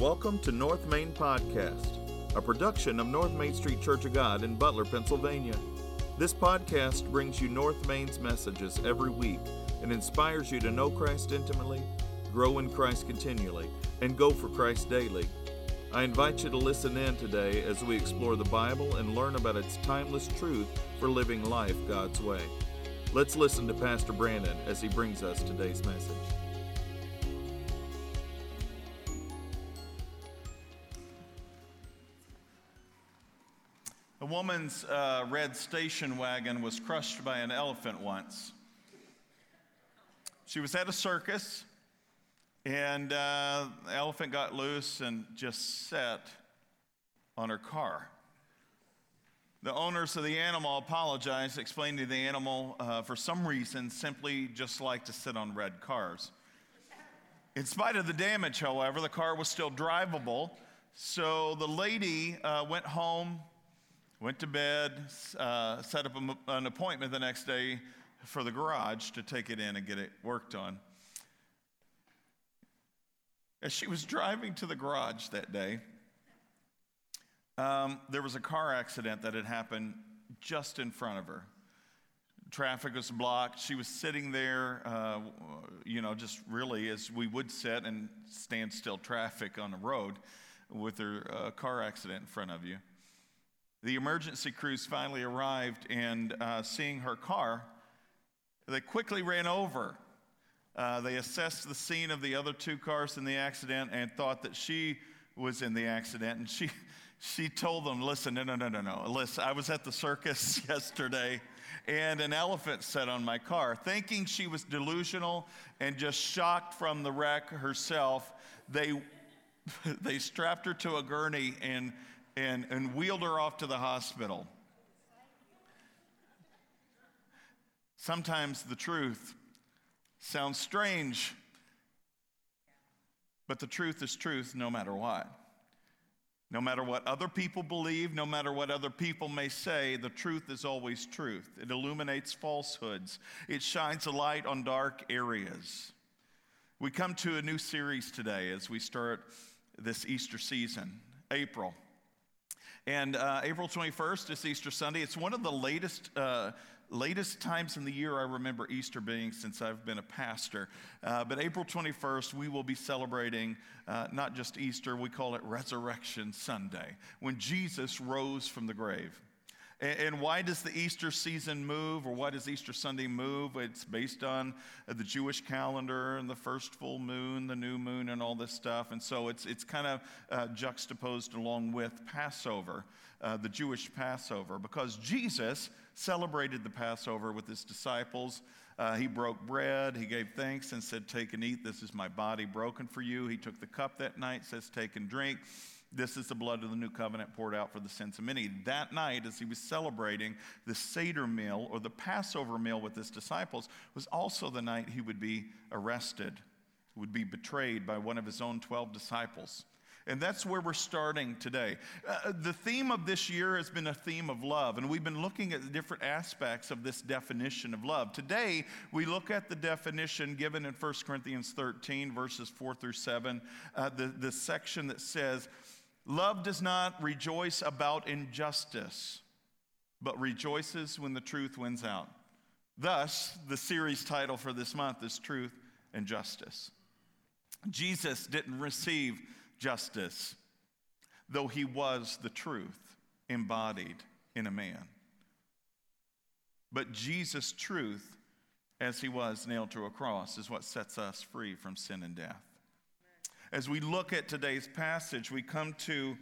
Welcome to North Main Podcast, a production of North Main Street Church of God in Butler, Pennsylvania. This podcast brings you North Main's messages every week and inspires you to know Christ intimately, grow in Christ continually, and go for Christ daily. I invite you to listen in today as we explore the Bible and learn about its timeless truth for living life God's way. Let's listen to Pastor Brandon as he brings us today's message. Woman's uh, red station wagon was crushed by an elephant once. She was at a circus, and uh, the elephant got loose and just sat on her car. The owners of the animal apologized, explaining to the animal, uh, for some reason, simply just like to sit on red cars. In spite of the damage, however, the car was still drivable. So the lady uh, went home, went to bed, uh, set up a, an appointment the next day for the garage to take it in and get it worked on. As she was driving to the garage that day, um, there was a car accident that had happened just in front of her. Traffic was blocked. She was sitting there, uh, you know, just really as we would sit and stand still traffic on the road with her uh, car accident in front of you. The emergency crews finally arrived, and uh, seeing her car, they quickly ran over. Uh, they assessed the scene of the other two cars in the accident and thought that she was in the accident. And she, she told them, Listen, no, no, no, no, no. Listen, I was at the circus yesterday and an elephant sat on my car. Thinking she was delusional and just shocked from the wreck herself, they, they strapped her to a gurney and, and, and wheeled her off to the hospital. Sometimes the truth sounds strange, but the truth is truth no matter what. No matter what other people believe, no matter what other people may say, the truth is always truth. It illuminates falsehoods, it shines a light on dark areas. We come to a new series today as we start this Easter season, April. And uh, April 21st is Easter Sunday. It's one of the latest uh, latest times in the year I remember Easter being since I've been a pastor. Uh, but April 21st, we will be celebrating uh, not just Easter, we call it Resurrection Sunday, when Jesus rose from the grave. And why does the Easter season move, or why does Easter Sunday move? It's based on uh, the Jewish calendar and the first full moon, the new moon, and all this stuff. And so it's, it's kind of uh, juxtaposed along with Passover, uh, the Jewish Passover, because Jesus celebrated the Passover with his disciples. Uh, he broke bread, he gave thanks, and said, Take and eat. This is my body broken for you. He took the cup that night, says, Take and drink. This is the blood of the new covenant poured out for the sins of many. That night, as he was celebrating the Seder meal or the Passover meal with his disciples, was also the night he would be arrested, would be betrayed by one of his own 12 disciples. And that's where we're starting today. Uh, the theme of this year has been a theme of love, and we've been looking at different aspects of this definition of love. Today, we look at the definition given in 1 Corinthians 13, verses 4 through 7, uh, the, the section that says, Love does not rejoice about injustice, but rejoices when the truth wins out. Thus, the series title for this month is Truth and Justice. Jesus didn't receive justice, though he was the truth embodied in a man. But Jesus' truth, as he was nailed to a cross, is what sets us free from sin and death. As we look at today's passage, we come to,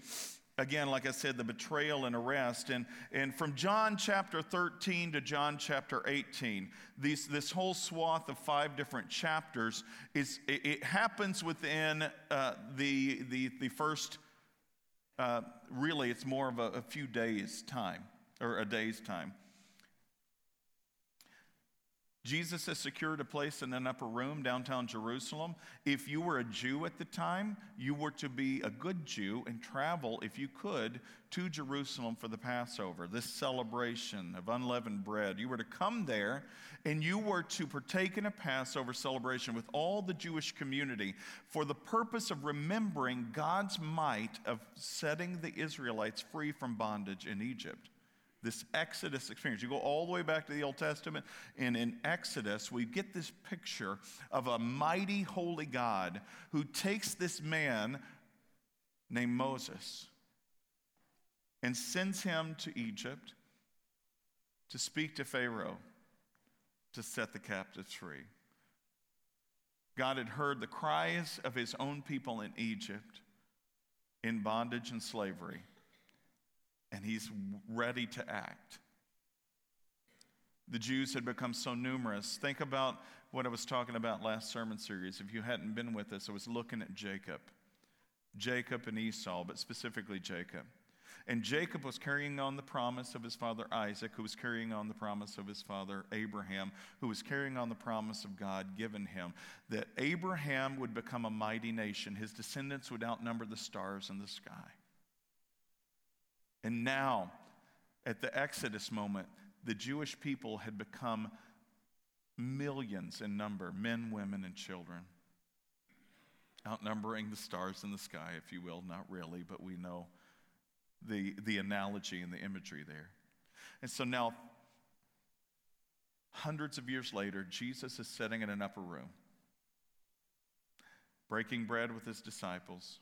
again, like I said, the betrayal and arrest. And, and from John chapter 13 to John chapter 18, these, this whole swath of five different chapters, is, it, it happens within uh, the, the, the first, uh, really, it's more of a, a few days' time, or a day's time. Jesus has secured a place in an upper room downtown Jerusalem. If you were a Jew at the time, you were to be a good Jew and travel, if you could, to Jerusalem for the Passover, this celebration of unleavened bread. You were to come there and you were to partake in a Passover celebration with all the Jewish community for the purpose of remembering God's might of setting the Israelites free from bondage in Egypt this Exodus experience. You go all the way back to the Old Testament, and in Exodus, we get this picture of a mighty, holy God who takes this man named Moses and sends him to Egypt to speak to Pharaoh to set the captives free. God had heard the cries of his own people in Egypt in bondage and slavery and he's ready to act. The Jews had become so numerous. Think about what I was talking about last sermon series. If you hadn't been with us, I was looking at Jacob. Jacob and Esau, but specifically Jacob. And Jacob was carrying on the promise of his father Isaac, who was carrying on the promise of his father Abraham, who was carrying on the promise of God given him that Abraham would become a mighty nation. His descendants would outnumber the stars in the sky. And now, at the Exodus moment, the Jewish people had become millions in number men, women, and children, outnumbering the stars in the sky, if you will. Not really, but we know the, the analogy and the imagery there. And so now, hundreds of years later, Jesus is sitting in an upper room, breaking bread with his disciples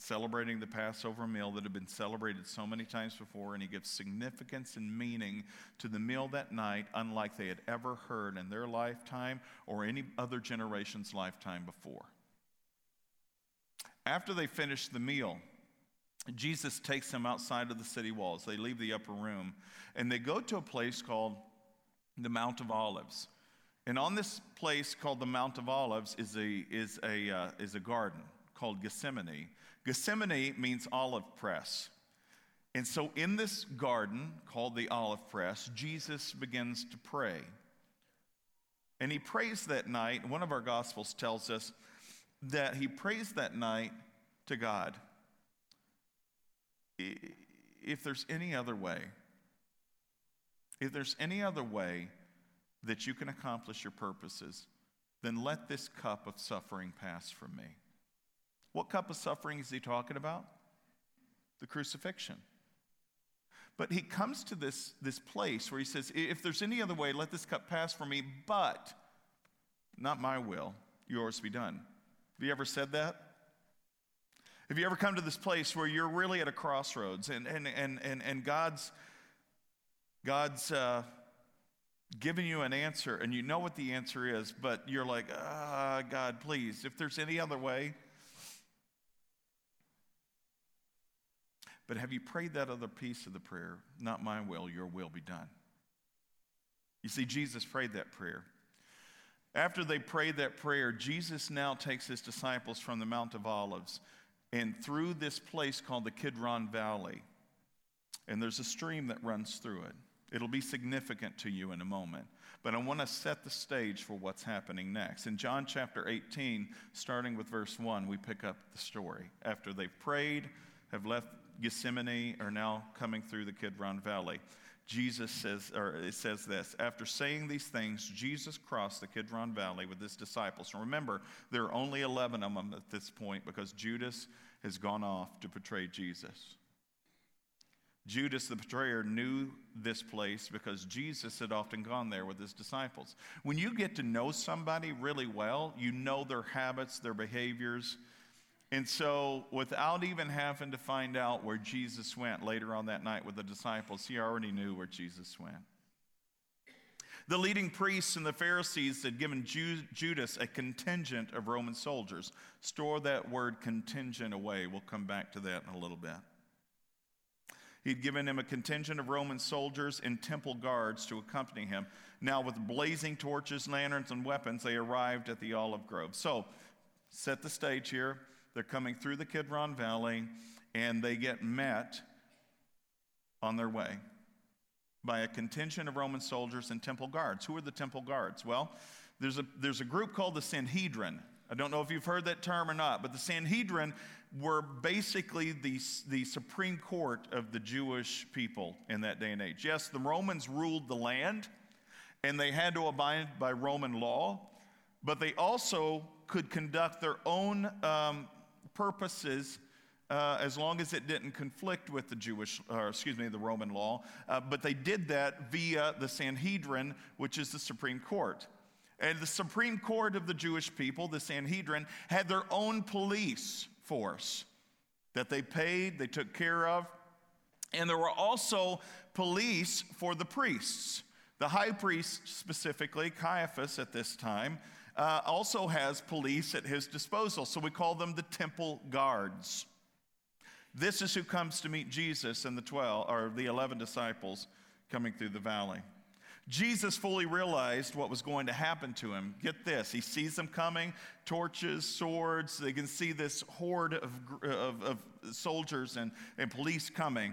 celebrating the Passover meal that had been celebrated so many times before, and he gives significance and meaning to the meal that night, unlike they had ever heard in their lifetime or any other generation's lifetime before. After they finish the meal, Jesus takes them outside of the city walls. They leave the upper room and they go to a place called the Mount of Olives. And on this place called the Mount of Olives is a, is a, uh, is a garden called Gethsemane. Gethsemane means olive press. And so, in this garden called the olive press, Jesus begins to pray. And he prays that night. One of our gospels tells us that he prays that night to God. If there's any other way, if there's any other way that you can accomplish your purposes, then let this cup of suffering pass from me. What cup of suffering is he talking about? The crucifixion. But he comes to this, this place where he says, If there's any other way, let this cup pass from me, but not my will, yours be done. Have you ever said that? Have you ever come to this place where you're really at a crossroads and, and, and, and, and God's, God's uh, giving you an answer and you know what the answer is, but you're like, ah, God, please, if there's any other way, But have you prayed that other piece of the prayer? Not my will, your will be done. You see, Jesus prayed that prayer. After they prayed that prayer, Jesus now takes his disciples from the Mount of Olives and through this place called the Kidron Valley. And there's a stream that runs through it. It'll be significant to you in a moment. But I want to set the stage for what's happening next. In John chapter 18, starting with verse 1, we pick up the story. After they've prayed, have left Gethsemane are now coming through the Kidron Valley. Jesus says, or it says this after saying these things, Jesus crossed the Kidron Valley with his disciples. And remember, there are only 11 of them at this point because Judas has gone off to betray Jesus. Judas the betrayer knew this place because Jesus had often gone there with his disciples. When you get to know somebody really well, you know their habits, their behaviors, and so, without even having to find out where Jesus went later on that night with the disciples, he already knew where Jesus went. The leading priests and the Pharisees had given Judas a contingent of Roman soldiers. Store that word contingent away. We'll come back to that in a little bit. He'd given him a contingent of Roman soldiers and temple guards to accompany him. Now, with blazing torches, lanterns, and weapons, they arrived at the olive grove. So, set the stage here. They're coming through the Kidron Valley and they get met on their way. by a contingent of Roman soldiers and temple guards. Who are the temple guards? Well, there's a, there's a group called the Sanhedrin. I don't know if you've heard that term or not, but the Sanhedrin were basically the, the supreme court of the Jewish people in that day and age. Yes, the Romans ruled the land and they had to abide by Roman law, but they also could conduct their own um, purposes uh, as long as it didn't conflict with the Jewish, or excuse me, the Roman law. Uh, but they did that via the Sanhedrin, which is the Supreme Court. And the Supreme Court of the Jewish people, the Sanhedrin, had their own police force that they paid, they took care of. And there were also police for the priests. The high priest, specifically, Caiaphas at this time, uh, also has police at his disposal. So we call them the temple guards. This is who comes to meet Jesus and the 12 or the 11 disciples coming through the valley. Jesus fully realized what was going to happen to him. Get this, he sees them coming, torches, swords. They can see this horde of, of, of soldiers and, and police coming.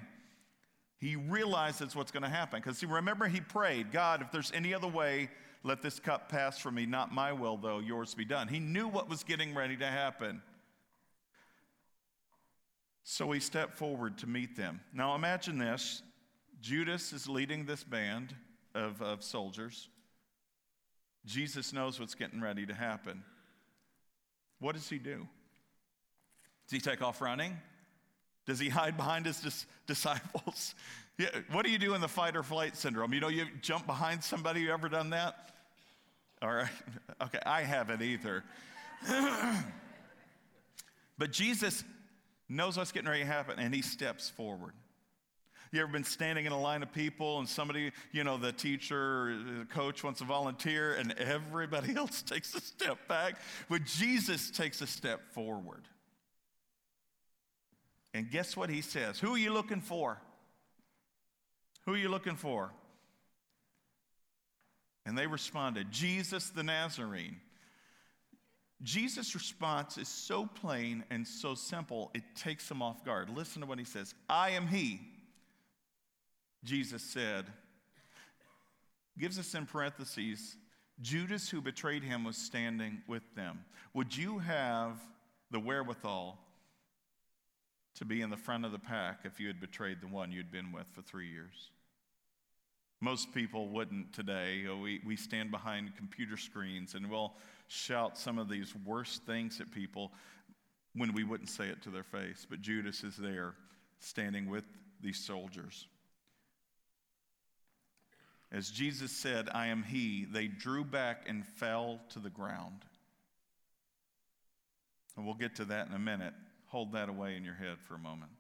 He realizes what's going to happen because remember, he prayed, God, if there's any other way, let this cup pass from me. Not my will, though, yours be done. He knew what was getting ready to happen. So he stepped forward to meet them. Now imagine this Judas is leading this band of, of soldiers. Jesus knows what's getting ready to happen. What does he do? Does he take off running? Does he hide behind his dis- disciples? yeah, what do you do in the fight or flight syndrome? You know, you jump behind somebody. You ever done that? All right. Okay, I haven't either. but Jesus knows what's getting ready to happen, and he steps forward. You ever been standing in a line of people and somebody, you know, the teacher the coach wants to volunteer and everybody else takes a step back? But Jesus takes a step forward. And guess what he says? Who are you looking for? Who are you looking for? And they responded, Jesus the Nazarene. Jesus' response is so plain and so simple, it takes them off guard. Listen to what he says I am he. Jesus said, gives us in parentheses, Judas, who betrayed him, was standing with them. Would you have the wherewithal to be in the front of the pack if you had betrayed the one you'd been with for three years? Most people wouldn't today. Uh, we, we stand behind computer screens and we'll shout some of these worst things at people when we wouldn't say it to their face. But Judas is there standing with these soldiers. As Jesus said, I am he, they drew back and fell to the ground. And we'll get to that in a minute. Hold that away in your head for a moment.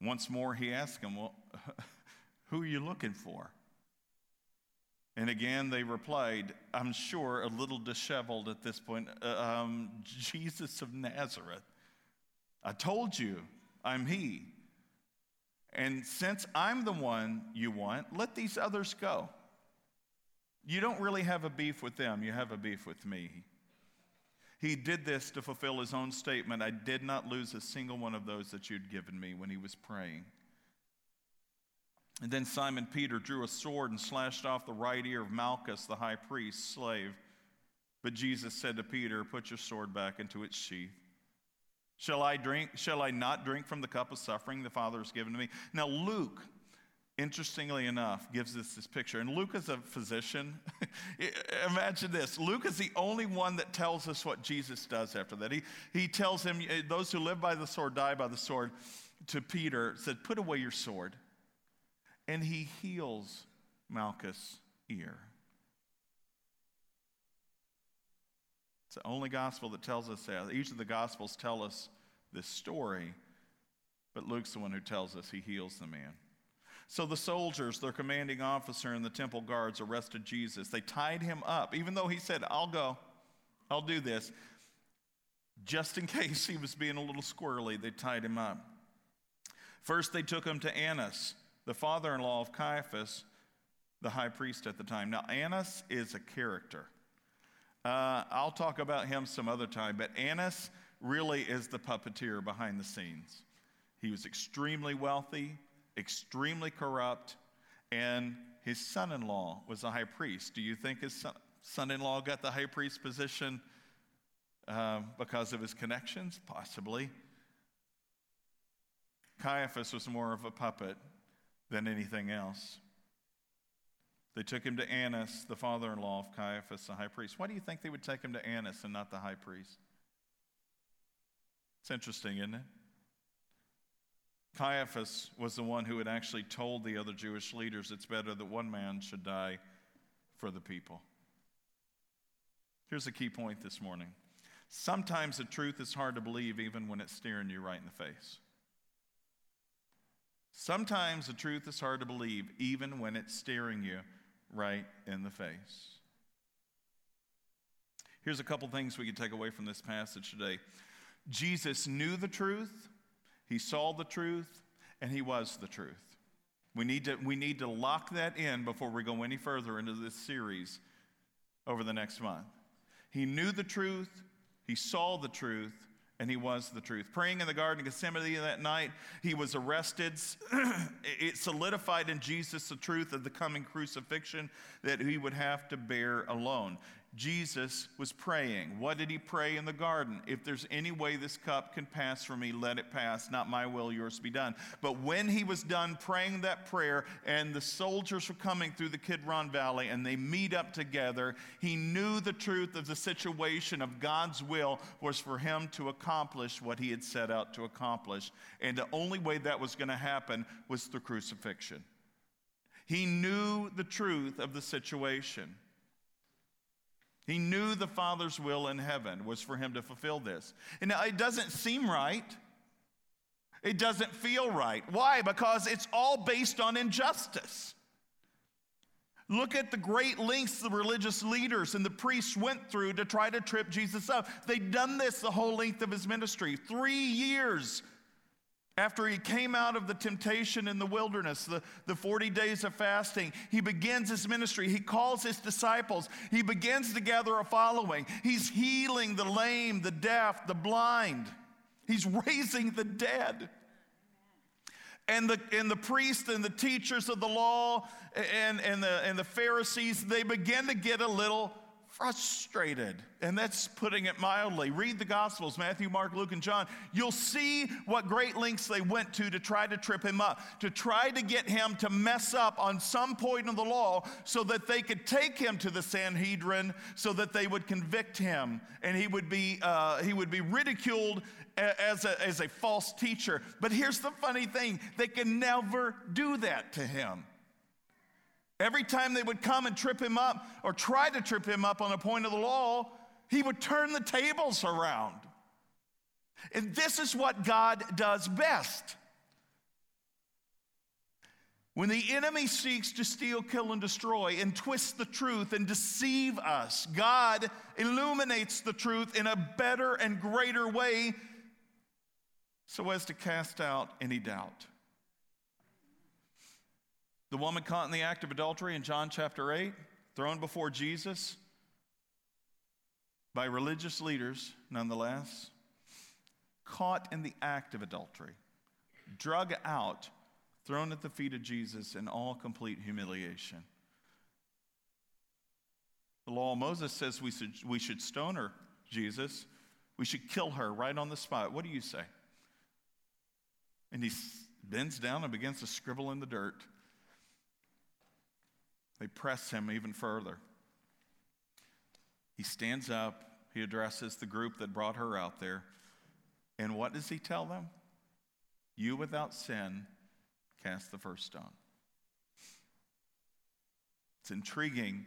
Once more, he asked them, Well, who are you looking for? And again, they replied, I'm sure a little disheveled at this point, uh, um, Jesus of Nazareth. I told you, I'm he. And since I'm the one you want, let these others go. You don't really have a beef with them, you have a beef with me. He did this to fulfill his own statement I did not lose a single one of those that you'd given me when he was praying. And then Simon Peter drew a sword and slashed off the right ear of Malchus, the high priest's slave. But Jesus said to Peter, Put your sword back into its sheath. Shall I drink? Shall I not drink from the cup of suffering the Father has given to me? Now, Luke, interestingly enough, gives us this picture. And Luke is a physician. Imagine this Luke is the only one that tells us what Jesus does after that. He, he tells him, Those who live by the sword die by the sword. To Peter, said, Put away your sword. And he heals Malchus' ear. It's the only gospel that tells us that. Each of the gospels tell us this story, but Luke's the one who tells us he heals the man. So the soldiers, their commanding officer, and the temple guards arrested Jesus. They tied him up, even though he said, I'll go, I'll do this. Just in case he was being a little squirrely, they tied him up. First, they took him to Annas, the father in law of Caiaphas, the high priest at the time. Now, Annas is a character. Uh, I'll talk about him some other time, but Annas really is the puppeteer behind the scenes. He was extremely wealthy, extremely corrupt, and his son in law was a high priest. Do you think his son in law got the high priest position uh, because of his connections? Possibly. Caiaphas was more of a puppet than anything else. They took him to Annas, the father in law of Caiaphas, the high priest. Why do you think they would take him to Annas and not the high priest? It's interesting, isn't it? Caiaphas was the one who had actually told the other Jewish leaders it's better that one man should die for the people. Here's a key point this morning. Sometimes the truth is hard to believe even when it's staring you right in the face. Sometimes the truth is hard to believe even when it's staring you right in the face. Here's a couple things we can take away from this passage today. Jesus knew the truth, he saw the truth, and he was the truth. We need to, we need to lock that in before we go any further into this series over the next month. He knew the truth, he saw the truth, and he was the truth. Praying in the Garden of Gethsemane that night, he was arrested. it solidified in Jesus the truth of the coming crucifixion that he would have to bear alone. Jesus was praying. What did he pray in the garden? If there's any way this cup can pass from me, let it pass. Not my will, yours be done. But when he was done praying that prayer and the soldiers were coming through the Kidron Valley and they meet up together, he knew the truth of the situation of God's will was for him to accomplish what he had set out to accomplish. And the only way that was going to happen was through crucifixion. He knew the truth of the situation. He knew the Father's will in heaven was for him to fulfill this. And it doesn't seem right. It doesn't feel right. Why? Because it's all based on injustice. Look at the great lengths the religious leaders and the priests went through to try to trip Jesus up. They'd done this the whole length of his ministry. Three years after he came out of the temptation in the wilderness, the, the 40 days of fasting, he begins his ministry. He calls his disciples. He begins to gather a following. He's healing the lame, the deaf, the blind. He's raising the dead. And the, and the priests and the teachers of the law and, and, the, and the Pharisees, they begin to get a little frustrated. And that's putting it mildly. Read the Gospels Matthew, Mark, Luke, and John. You'll see what great lengths they went to to try to trip him up, to try to get him to mess up on some point of the law so that they could take him to the Sanhedrin so that they would convict him and he would be, uh, he would be ridiculed as a, as a false teacher. But here's the funny thing they can never do that to him. Every time they would come and trip him up or try to trip him up on a point of the law, he would turn the tables around. And this is what God does best. When the enemy seeks to steal, kill, and destroy, and twist the truth and deceive us, God illuminates the truth in a better and greater way so as to cast out any doubt. The woman caught in the act of adultery in John chapter 8, thrown before Jesus by religious leaders, nonetheless, caught in the act of adultery, drug out, thrown at the feet of Jesus in all complete humiliation. The law of Moses says we should, we should stone her, Jesus. We should kill her right on the spot. What do you say? And he bends down and begins to scribble in the dirt. They press him even further. He stands up, he addresses the group that brought her out there. And what does he tell them? You without sin cast the first stone. It's intriguing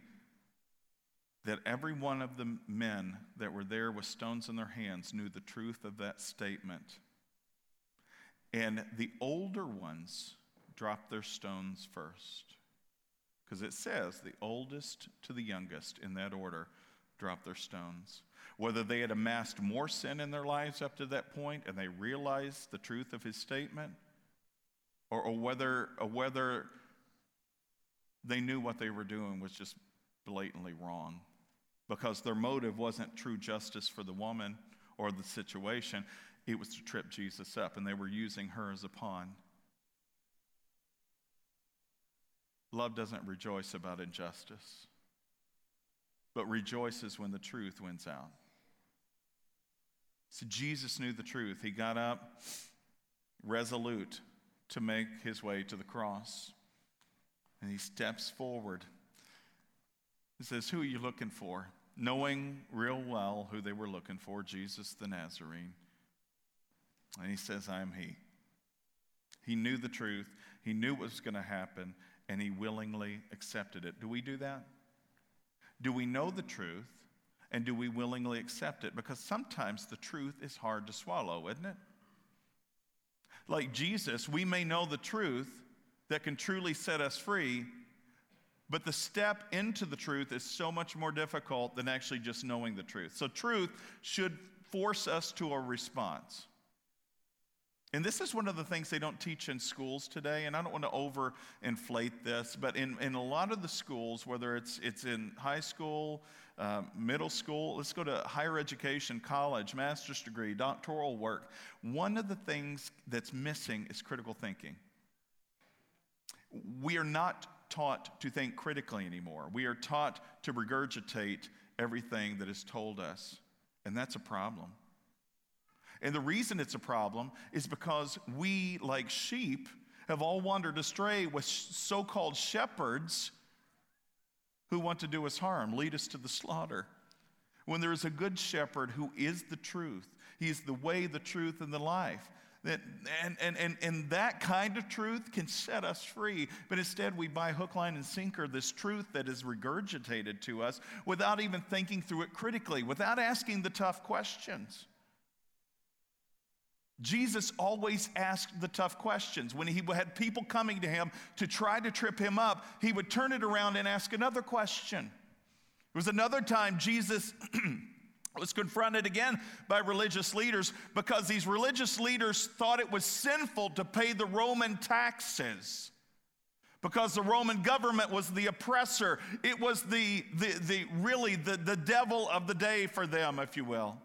that every one of the men that were there with stones in their hands knew the truth of that statement. And the older ones dropped their stones first. Because it says the oldest to the youngest in that order dropped their stones. Whether they had amassed more sin in their lives up to that point and they realized the truth of his statement, or, or whether, or whether they knew what they were doing was just blatantly wrong because their motive wasn't true justice for the woman or the situation, it was to trip Jesus up, and they were using her as a pawn. Love doesn't rejoice about injustice, but rejoices when the truth wins out. So Jesus knew the truth. He got up resolute to make his way to the cross. And he steps forward. He says, Who are you looking for? Knowing real well who they were looking for, Jesus the Nazarene. And he says, I am he. He knew the truth, he knew what was going to happen, and he willingly accepted it. Do we do that? Do we know the truth, and do we willingly accept it? Because sometimes the truth is hard to swallow, isn't it? Like Jesus, we may know the truth that can truly set us free, but the step into the truth is so much more difficult than actually just knowing the truth. So, truth should force us to a response. And this is one of the things they don't teach in schools today, and I don't want to overinflate this, but in, in a lot of the schools, whether it's, it's in high school, uh, middle school, let's go to higher education, college, master's degree, doctoral work, one of the things that's missing is critical thinking. We are not taught to think critically anymore. We are taught to regurgitate everything that is told us, and that's a problem. And the reason it's a problem is because we, like sheep, have all wandered astray with so called shepherds who want to do us harm, lead us to the slaughter. When there is a good shepherd who is the truth, he's the way, the truth, and the life. That, and, and, and, and that kind of truth can set us free. But instead, we buy hook, line, and sinker this truth that is regurgitated to us without even thinking through it critically, without asking the tough questions. Jesus always asked the tough questions. When he had people coming to him to try to trip him up, he would turn it around and ask another question. There was another time Jesus was confronted again by religious leaders because these religious leaders thought it was sinful to pay the Roman taxes because the Roman government was the oppressor. It was the, the, the really the, the devil of the day for them, if you will.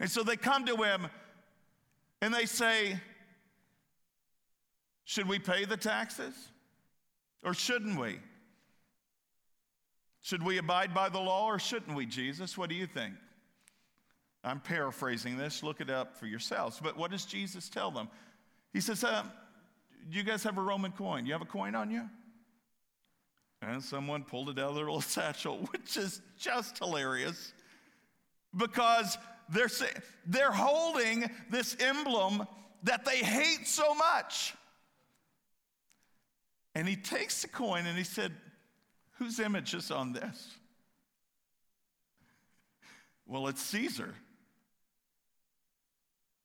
And so they come to him and they say, Should we pay the taxes or shouldn't we? Should we abide by the law or shouldn't we, Jesus? What do you think? I'm paraphrasing this, look it up for yourselves. But what does Jesus tell them? He says, uh, Do you guys have a Roman coin? You have a coin on you? And someone pulled it out of their little satchel, which is just hilarious because they're, they're holding this emblem that they hate so much. And he takes the coin and he said, Whose image is on this? Well, it's Caesar.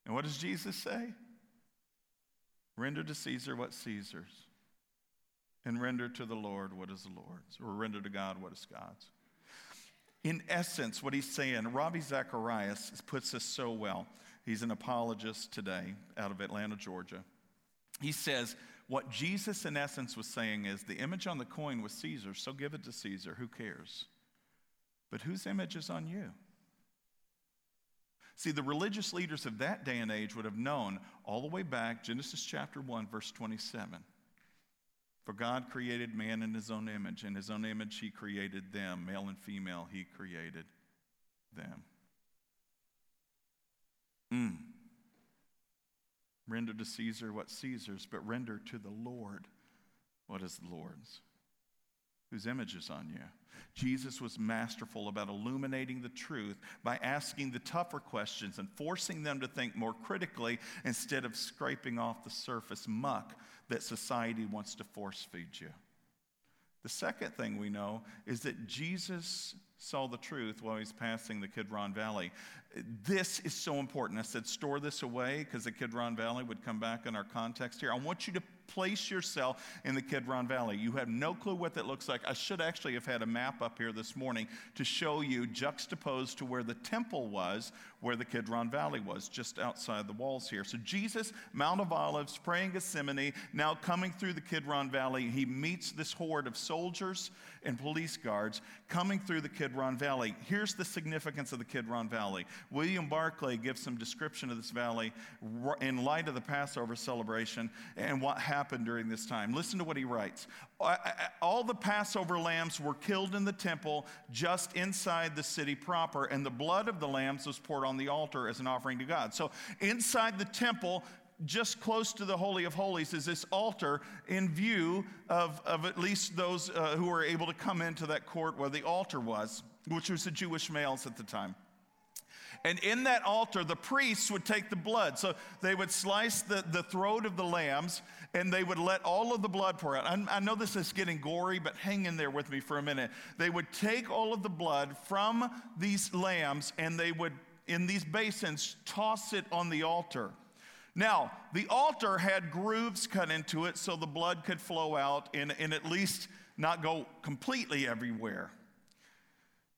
And what does Jesus say? Render to Caesar what Caesar's, and render to the Lord what is the Lord's, or render to God what is God's. In essence, what he's saying, Ravi Zacharias puts this so well. He's an apologist today out of Atlanta, Georgia. He says, what Jesus, in essence, was saying is the image on the coin was Caesar, so give it to Caesar. Who cares? But whose image is on you? See, the religious leaders of that day and age would have known all the way back, Genesis chapter 1, verse 27. For God created man in his own image. In his own image, he created them. Male and female, he created them. Mm. Render to Caesar what Caesar's, but render to the Lord what is the Lord's. Whose image is on you? Jesus was masterful about illuminating the truth by asking the tougher questions and forcing them to think more critically instead of scraping off the surface muck that society wants to force feed you. The second thing we know is that Jesus saw the truth while he's passing the Kidron Valley. This is so important. I said, store this away because the Kidron Valley would come back in our context here. I want you to place yourself in the Kidron Valley. You have no clue what that looks like. I should actually have had a map up here this morning to show you juxtaposed to where the temple was, where the Kidron Valley was, just outside the walls here. So Jesus, Mount of Olives, praying Gethsemane, now coming through the Kidron Valley, he meets this horde of soldiers and police guards coming through the Kidron Valley. Here's the significance of the Kidron Valley. William Barclay gives some description of this valley in light of the Passover celebration and what happened during this time. Listen to what he writes. All the Passover lambs were killed in the temple just inside the city proper, and the blood of the lambs was poured on the altar as an offering to God. So, inside the temple, just close to the Holy of Holies is this altar in view of, of at least those uh, who were able to come into that court where the altar was, which was the Jewish males at the time. And in that altar, the priests would take the blood. So they would slice the, the throat of the lambs and they would let all of the blood pour out. I, I know this is getting gory, but hang in there with me for a minute. They would take all of the blood from these lambs and they would, in these basins, toss it on the altar. Now, the altar had grooves cut into it so the blood could flow out and, and at least not go completely everywhere.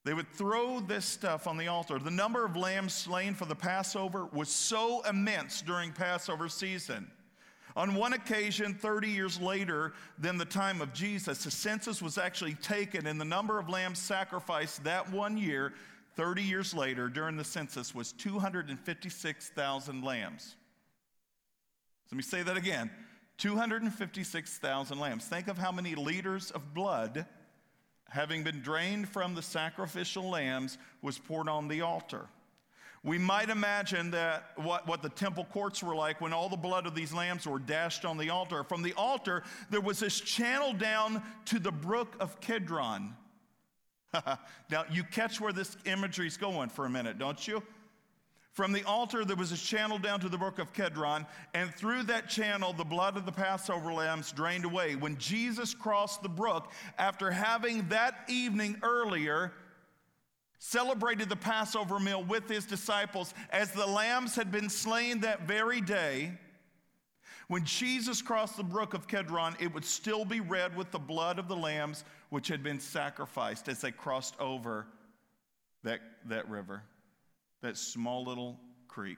They would throw this stuff on the altar. The number of lambs slain for the Passover was so immense during Passover season. On one occasion, 30 years later than the time of Jesus, the census was actually taken, and the number of lambs sacrificed that one year, 30 years later, during the census, was 256,000 lambs. Let me say that again 256,000 lambs. Think of how many liters of blood, having been drained from the sacrificial lambs, was poured on the altar. We might imagine that what, what the temple courts were like when all the blood of these lambs were dashed on the altar. From the altar, there was this channel down to the brook of Kedron. now, you catch where this imagery is going for a minute, don't you? From the altar, there was a channel down to the brook of Kedron, and through that channel, the blood of the Passover lambs drained away. When Jesus crossed the brook, after having that evening earlier celebrated the Passover meal with his disciples, as the lambs had been slain that very day, when Jesus crossed the brook of Kedron, it would still be red with the blood of the lambs which had been sacrificed as they crossed over that, that river that small little creek.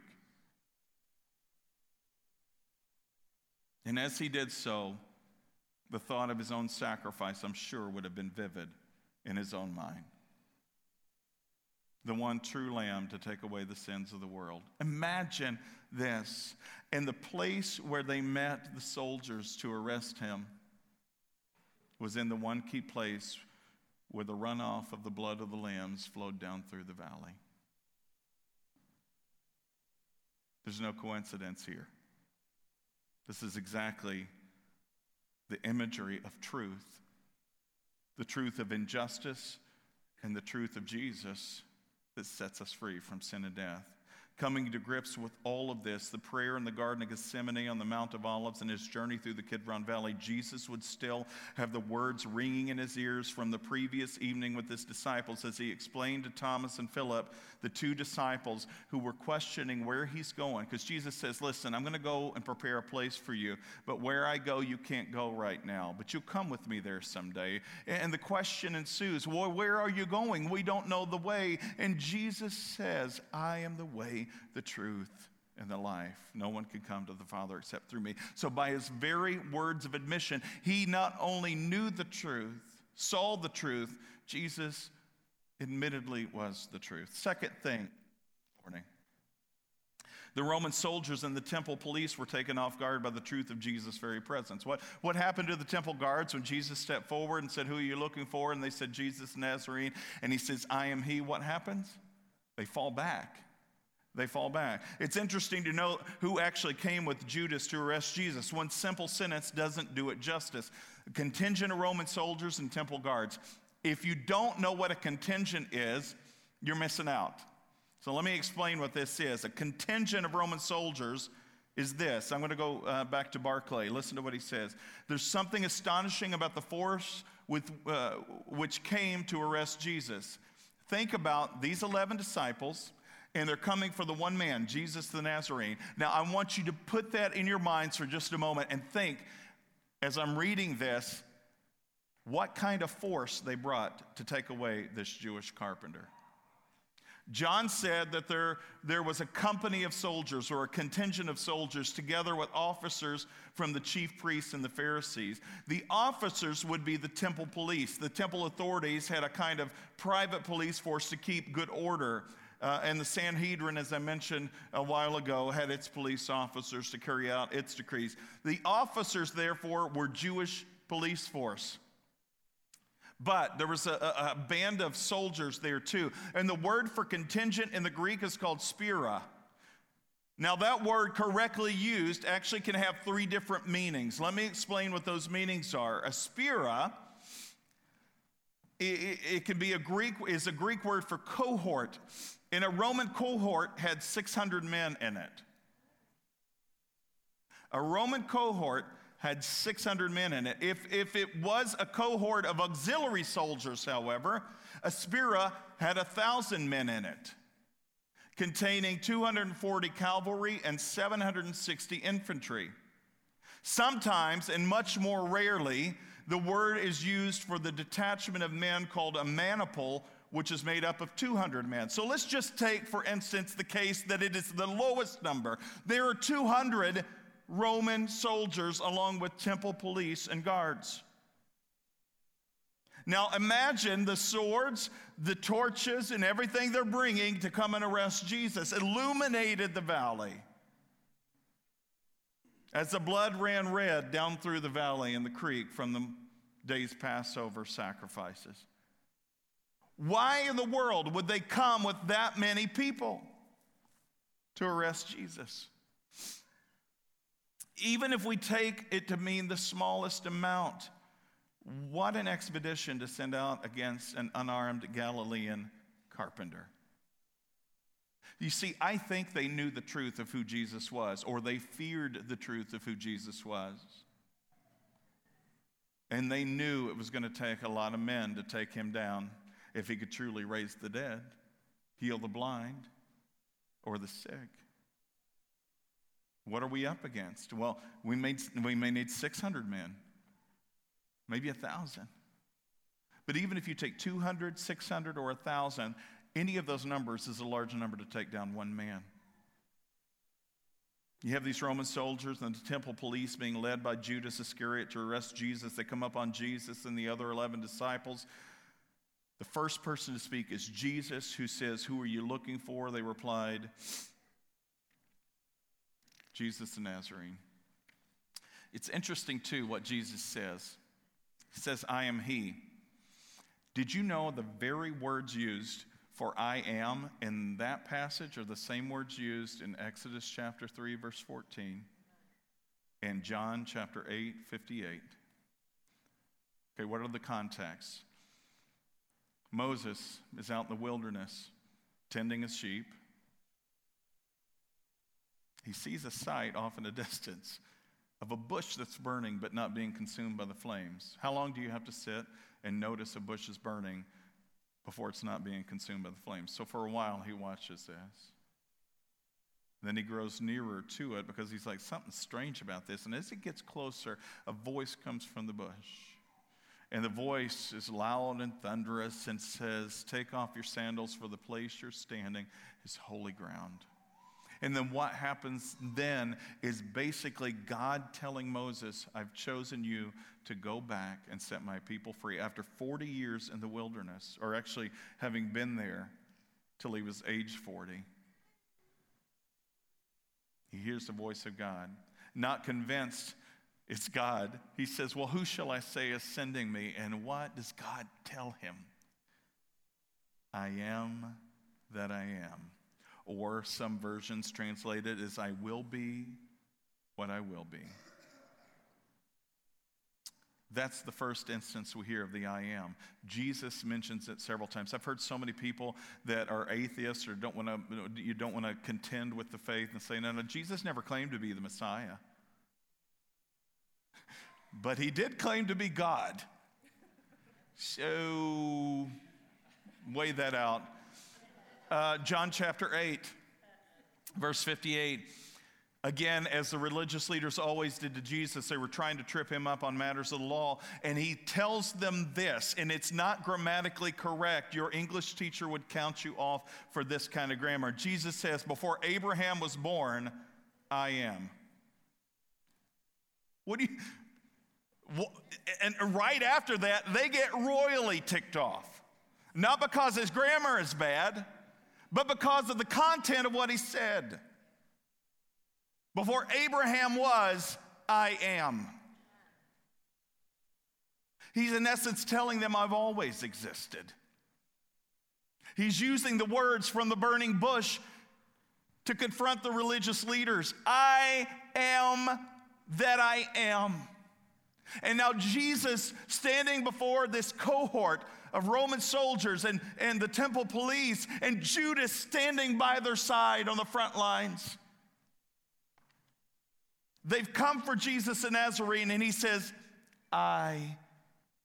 And as he did so, the thought of his own sacrifice, I'm sure, would have been vivid in his own mind. The one true lamb to take away the sins of the world. Imagine this. And the place where they met the soldiers to arrest him was in the one key place where the runoff of the blood of the lambs flowed down through the valley. There's no coincidence here. This is exactly the imagery of truth the truth of injustice and the truth of Jesus that sets us free from sin and death. Coming to grips with all of this, the prayer in the Garden of Gethsemane on the Mount of Olives and his journey through the Kidron Valley, Jesus would still have the words ringing in his ears from the previous evening with his disciples as he explained to Thomas and Philip, the two disciples who were questioning where he's going. Because Jesus says, Listen, I'm going to go and prepare a place for you, but where I go, you can't go right now. But you'll come with me there someday. And the question ensues, Well, where are you going? We don't know the way. And Jesus says, I am the way the truth, and the life. No one can come to the Father except through me. So, by his very words of admission, he not only knew the truth, saw the truth, Jesus admittedly was the truth. Second thing, morning. The Roman soldiers and the temple police were taken off guard by the truth of Jesus' very presence. What, what happened to the temple guards when Jesus stepped forward and said, Who are you looking for? And they said, Jesus Nazarene. And he says, I am he. What happens? They fall back they fall back. It's interesting to know who actually came with Judas to arrest Jesus. One simple sentence doesn't do it justice. A contingent of Roman soldiers and temple guards. If you don't know what a contingent is, you're missing out. So let me explain what this is. A contingent of Roman soldiers is this. I'm going to go uh, back to Barclay. Listen to what he says. There's something astonishing about the force with, uh, which came to arrest Jesus. Think about these 11 disciples and they're coming for the one man, Jesus the Nazarene. Now, I want you to put that in your minds for just a moment and think, as I'm reading this, what kind of force they brought to take away this Jewish carpenter. John said that there, there was a company of soldiers or a contingent of soldiers together with officers from the chief priests and the Pharisees. The officers would be the temple police. The temple authorities had a kind of private police force to keep good order Uh, and the Sanhedrin, as I mentioned a while ago, had its police officers to carry out its decrees. The officers, therefore, were Jewish police force. But there was a, a, a band of soldiers there too. And the word for contingent in the Greek is called spira. Now, that word correctly used actually can have three different meanings. Let me explain what those meanings are. A spira it, it, can be a Greek is a Greek word for cohort. And a Roman cohort had 600 men in it. A Roman cohort had 600 men in it. If, if it was a cohort of auxiliary soldiers, however, a spira had a thousand men in it, containing 240 cavalry and 760 infantry. Sometimes, and much more rarely, the word is used for the detachment of men called a maniple, which is made up of 200 men. So let's just take, for instance, the case that it is the lowest number. There are 200 Roman soldiers along with temple police and guards. Now imagine the swords, the torches, and everything they're bringing to come and arrest Jesus illuminated the valley. As the blood ran red down through the valley and the creek from the day's Passover sacrifices. Why in the world would they come with that many people to arrest Jesus? even if we take it to mean the smallest amount, what an expedition to send out against an unarmed Galilean carpenter. You see, I think they knew the truth of who Jesus was, or they feared the truth of who Jesus was. And they knew it was going to take a lot of men to take him down if he could truly raise the dead, heal the blind, or the sick. What are we up against? Well, we may, we may need 600 men, maybe 1,000. But even if you take 200, 600, or 1,000, any of those numbers is a large number to take down one man. You have these Roman soldiers and the temple police being led by Judas Iscariot to arrest Jesus. They come up on Jesus and the other 11 disciples. The first person to speak is Jesus, who says, Who are you looking for? They replied, Jesus the Nazarene. It's interesting, too, what Jesus says. He says, I am He. Did you know the very words used for I am in that passage are the same words used in Exodus chapter 3, verse 14, and John chapter 8, 58? Okay, what are the contexts? Moses is out in the wilderness tending his sheep. He sees a sight off in the distance of a bush that's burning but not being consumed by the flames. How long do you have to sit and notice a bush is burning before it's not being consumed by the flames? So for a while, he watches this. Then he grows nearer to it because he's like, something strange about this. And as he gets closer, a voice comes from the bush. And the voice is loud and thunderous and says, Take off your sandals, for the place you're standing is holy ground. And then what happens then is basically God telling Moses, I've chosen you to go back and set my people free. After 40 years in the wilderness, or actually having been there till he was age 40, he hears the voice of God. Not convinced it's God, he says, Well, who shall I say is sending me? And what does God tell him? I am that I am or some versions translate it as I will be what I will be. That's the first instance we hear of the I am. Jesus mentions it several times. I've heard so many people that are atheists or don't want to you don't want to contend with the faith and say no no Jesus never claimed to be the Messiah. But he did claim to be God. So weigh that out. Uh, John chapter 8, verse 58. Again, as the religious leaders always did to Jesus, they were trying to trip him up on matters of the law. And he tells them this, and it's not grammatically correct. Your English teacher would count you off for this kind of grammar. Jesus says, Before Abraham was born, I am. What do you. And right after that, they get royally ticked off. Not because his grammar is bad, but because of the content of what he said. Before Abraham was, I am. He's in essence telling them, I've always existed. He's using the words from the burning bush to confront the religious leaders I am that I am. And now Jesus, standing before this cohort of Roman soldiers and, and the temple police, and Judas standing by their side on the front lines. They've come for Jesus the Nazarene, and he says, I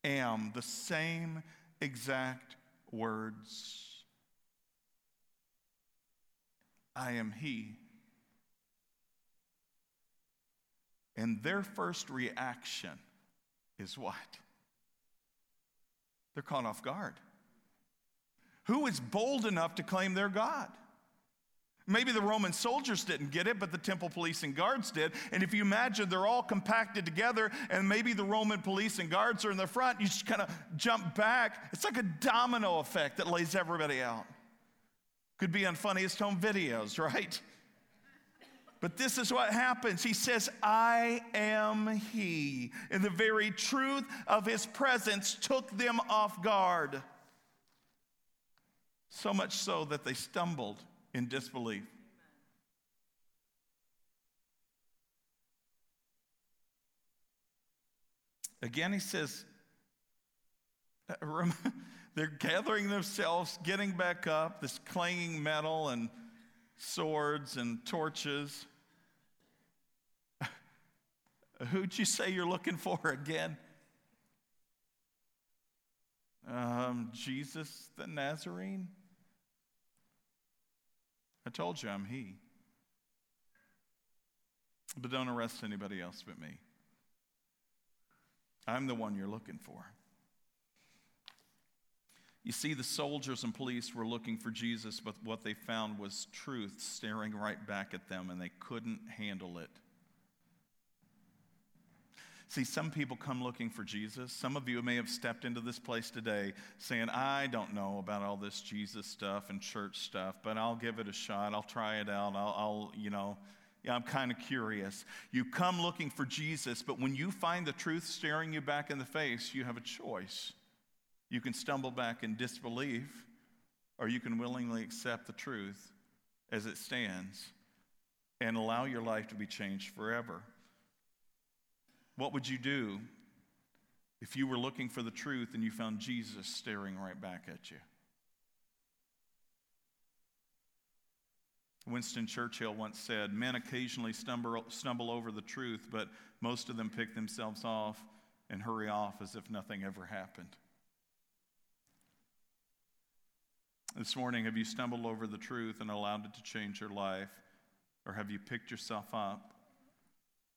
am. The same exact words. I am He. And their first reaction is what? They're caught off guard. Who is bold enough to claim they're God? Maybe the Roman soldiers didn't get it, but the temple police and guards did. And if you imagine they're all compacted together, and maybe the Roman police and guards are in the front, you just kind of jump back. It's like a domino effect that lays everybody out. Could be on funniest home videos, right? But this is what happens. He says, I am He. And the very truth of His presence took them off guard. So much so that they stumbled in disbelief. Again, he says, they're gathering themselves, getting back up, this clanging metal and swords and torches. Who'd you say you're looking for again? Um, Jesus the Nazarene? I told you I'm He. But don't arrest anybody else but me. I'm the one you're looking for. You see, the soldiers and police were looking for Jesus, but what they found was truth staring right back at them, and they couldn't handle it. See, some people come looking for Jesus. Some of you may have stepped into this place today saying, I don't know about all this Jesus stuff and church stuff, but I'll give it a shot. I'll try it out. I'll, I'll you know, yeah, I'm kind of curious. You come looking for Jesus, but when you find the truth staring you back in the face, you have a choice. You can stumble back in disbelief, or you can willingly accept the truth as it stands and allow your life to be changed forever. What would you do if you were looking for the truth and you found Jesus staring right back at you? Winston Churchill once said, Men occasionally stumble, stumble over the truth, but most of them pick themselves off and hurry off as if nothing ever happened. This morning, have you stumbled over the truth and allowed it to change your life? Or have you picked yourself up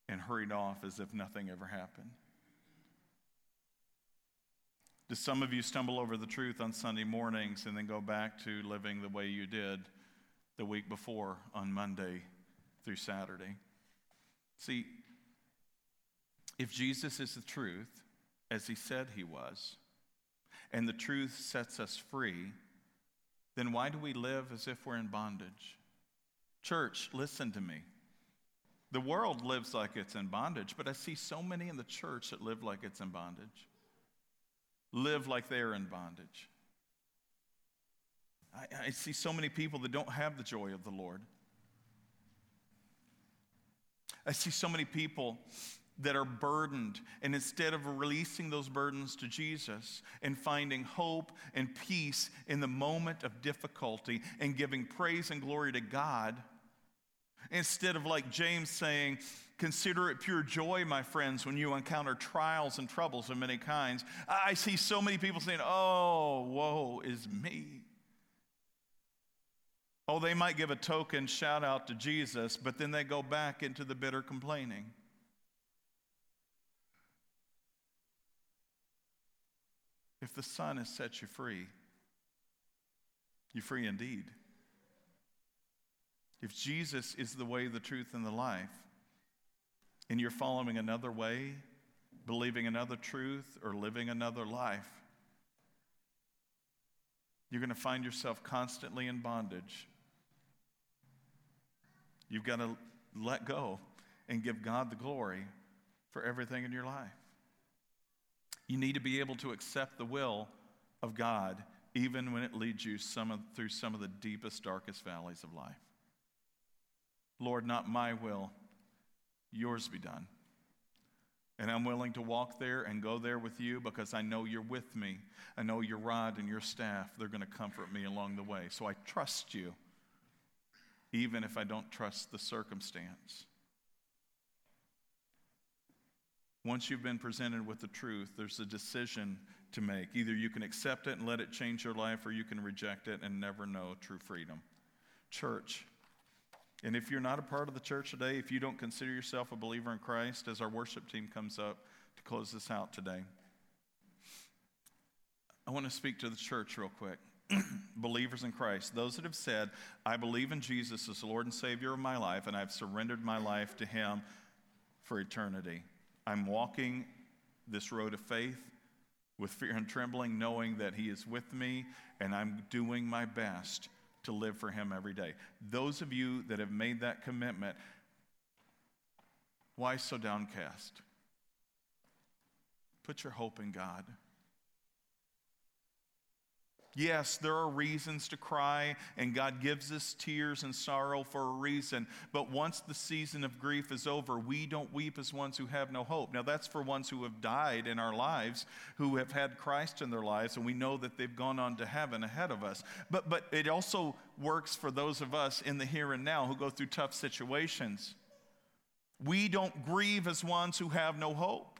and hurried off as if nothing ever happened? Do some of you stumble over the truth on Sunday mornings and then go back to living the way you did the week before on Monday through Saturday? See, if Jesus is the truth, as he said he was, and the truth sets us free, then why do we live as if we're in bondage? Church, listen to me. The world lives like it's in bondage, but I see so many in the church that live like it's in bondage, live like they're in bondage. I, I see so many people that don't have the joy of the Lord. I see so many people that are burdened. And instead of releasing those burdens to Jesus and finding hope and peace in the moment of difficulty and giving praise and glory to God, Instead of like James saying, Consider it pure joy, my friends, when you encounter trials and troubles of many kinds. I see so many people saying, Oh, woe is me. Oh, they might give a token shout out to Jesus, but then they go back into the bitter complaining. If the Son has set you free, you're free indeed. If Jesus is the way, the truth, and the life, and you're following another way, believing another truth, or living another life, you're going to find yourself constantly in bondage. You've got to let go and give God the glory for everything in your life. You need to be able to accept the will of God even when it leads you some of, through some of the deepest, darkest valleys of life. Lord, not my will, yours be done. And I'm willing to walk there and go there with you because I know you're with me. I know your rod and your staff, they're going to comfort me along the way. So I trust you, even if I don't trust the circumstance. Once you've been presented with the truth, there's a decision to make. Either you can accept it and let it change your life, or you can reject it and never know true freedom. Church, and if you're not a part of the church today, if you don't consider yourself a believer in Christ, as our worship team comes up to close this out today, I want to speak to the church real quick. Believers in Christ, those that have said, I believe in Jesus as Lord and Savior of my life, and I've surrendered my life to Him for eternity. I'm walking this road of faith with fear and trembling, knowing that He is with me, and I'm doing my best to live for Him every day. Those of you that have made that commitment, why so downcast? Put your hope in God. Yes, there are reasons to cry, and God gives us tears and sorrow for a reason. But once the season of grief is over, we don't weep as ones who have no hope. Now, that's for ones who have died in our lives, who have had Christ in their lives, and we know that they've gone on to heaven ahead of us. But, but it also works for those of us in the here and now who go through tough situations. We don't grieve as ones who have no hope.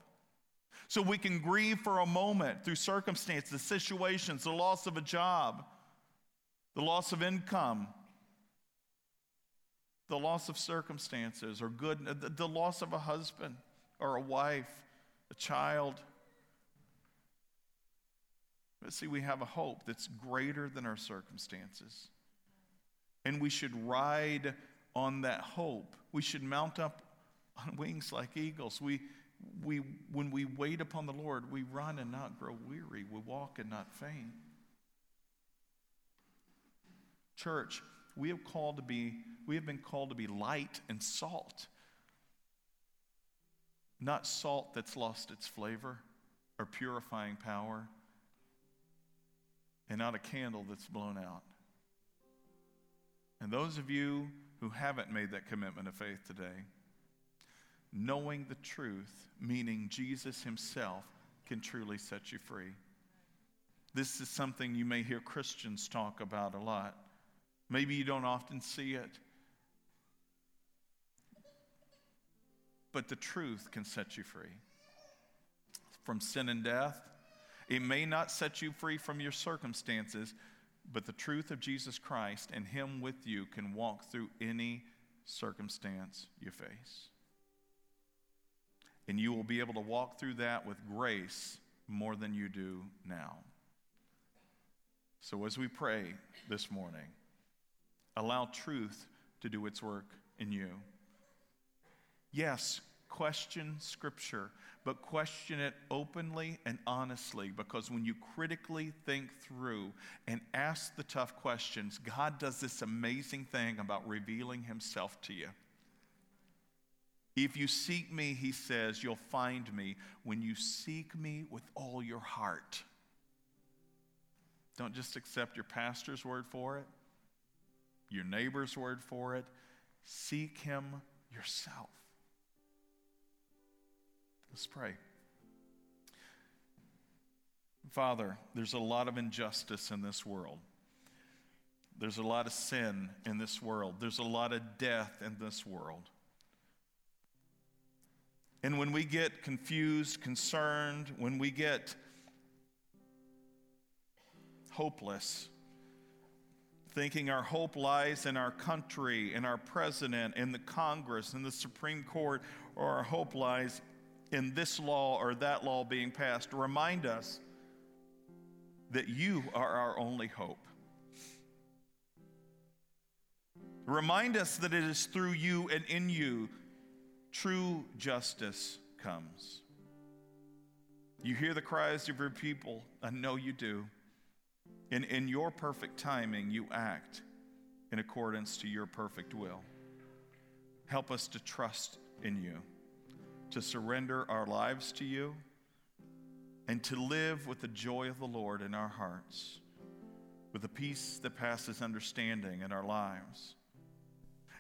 So we can grieve for a moment through circumstances, situations, the loss of a job, the loss of income, the loss of circumstances, or good, uh, the loss of a husband or a wife, a child. But see, we have a hope that's greater than our circumstances. And we should ride on that hope. We should mount up on wings like eagles. We, we, when we wait upon the Lord, we run and not grow weary. We walk and not faint. Church, we have called to be, we have been called to be light and salt. Not salt that's lost its flavor or purifying power, and not a candle that's blown out. And those of you who haven't made that commitment of faith today, knowing the truth, meaning Jesus himself, can truly set you free. This is something you may hear Christians talk about a lot. Maybe you don't often see it. But the truth can set you free from sin and death. It may not set you free from your circumstances, but the truth of Jesus Christ and Him with you can walk through any circumstance you face. And you will be able to walk through that with grace more than you do now. So, as we pray this morning, allow truth to do its work in you. Yes, question Scripture, but question it openly and honestly because when you critically think through and ask the tough questions, God does this amazing thing about revealing Himself to you. If you seek me, he says, you'll find me when you seek me with all your heart. Don't just accept your pastor's word for it, your neighbor's word for it. Seek him yourself. Let's pray. Father, there's a lot of injustice in this world. There's a lot of sin in this world. There's a lot of death in this world. And when we get confused, concerned, when we get hopeless, thinking our hope lies in our country, in our president, in the Congress, in the Supreme Court, or our hope lies in this law or that law being passed, remind us that you are our only hope. Remind us that it is through you and in you true justice comes. You hear the cries of your people. I know you do. In, in your perfect timing, you act in accordance to your perfect will. Help us to trust in you, to surrender our lives to you, and to live with the joy of the Lord in our hearts, with a peace that passes understanding in our lives,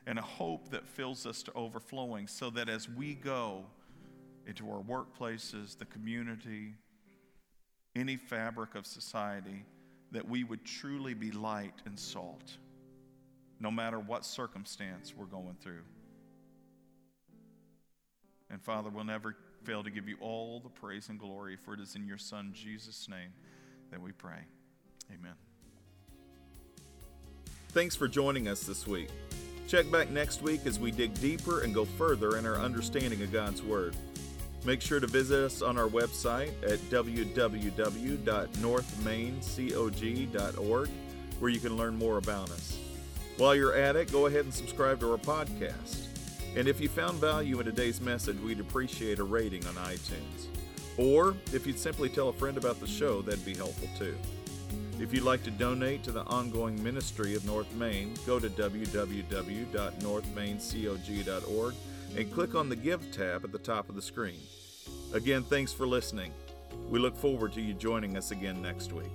and a hope that fills us to overflowing, so that as we go into our workplaces, the community, any fabric of society, that we would truly be light and salt, no matter what circumstance we're going through. And Father, we'll never fail to give you all the praise and glory, for it is in your Son, Jesus' name, that we pray. Amen. Thanks for joining us this week. Check back next week as we dig deeper and go further in our understanding of God's Word. Make sure to visit us on our website at www.northmaincog.org where you can learn more about us. While you're at it, go ahead and subscribe to our podcast. And if you found value in today's message, we'd appreciate a rating on iTunes. Or if you'd simply tell a friend about the show, that'd be helpful too. If you'd like to donate to the ongoing ministry of North Main, go to www.northmaincog.org and click on the Give tab at the top of the screen. Again, thanks for listening. We look forward to you joining us again next week.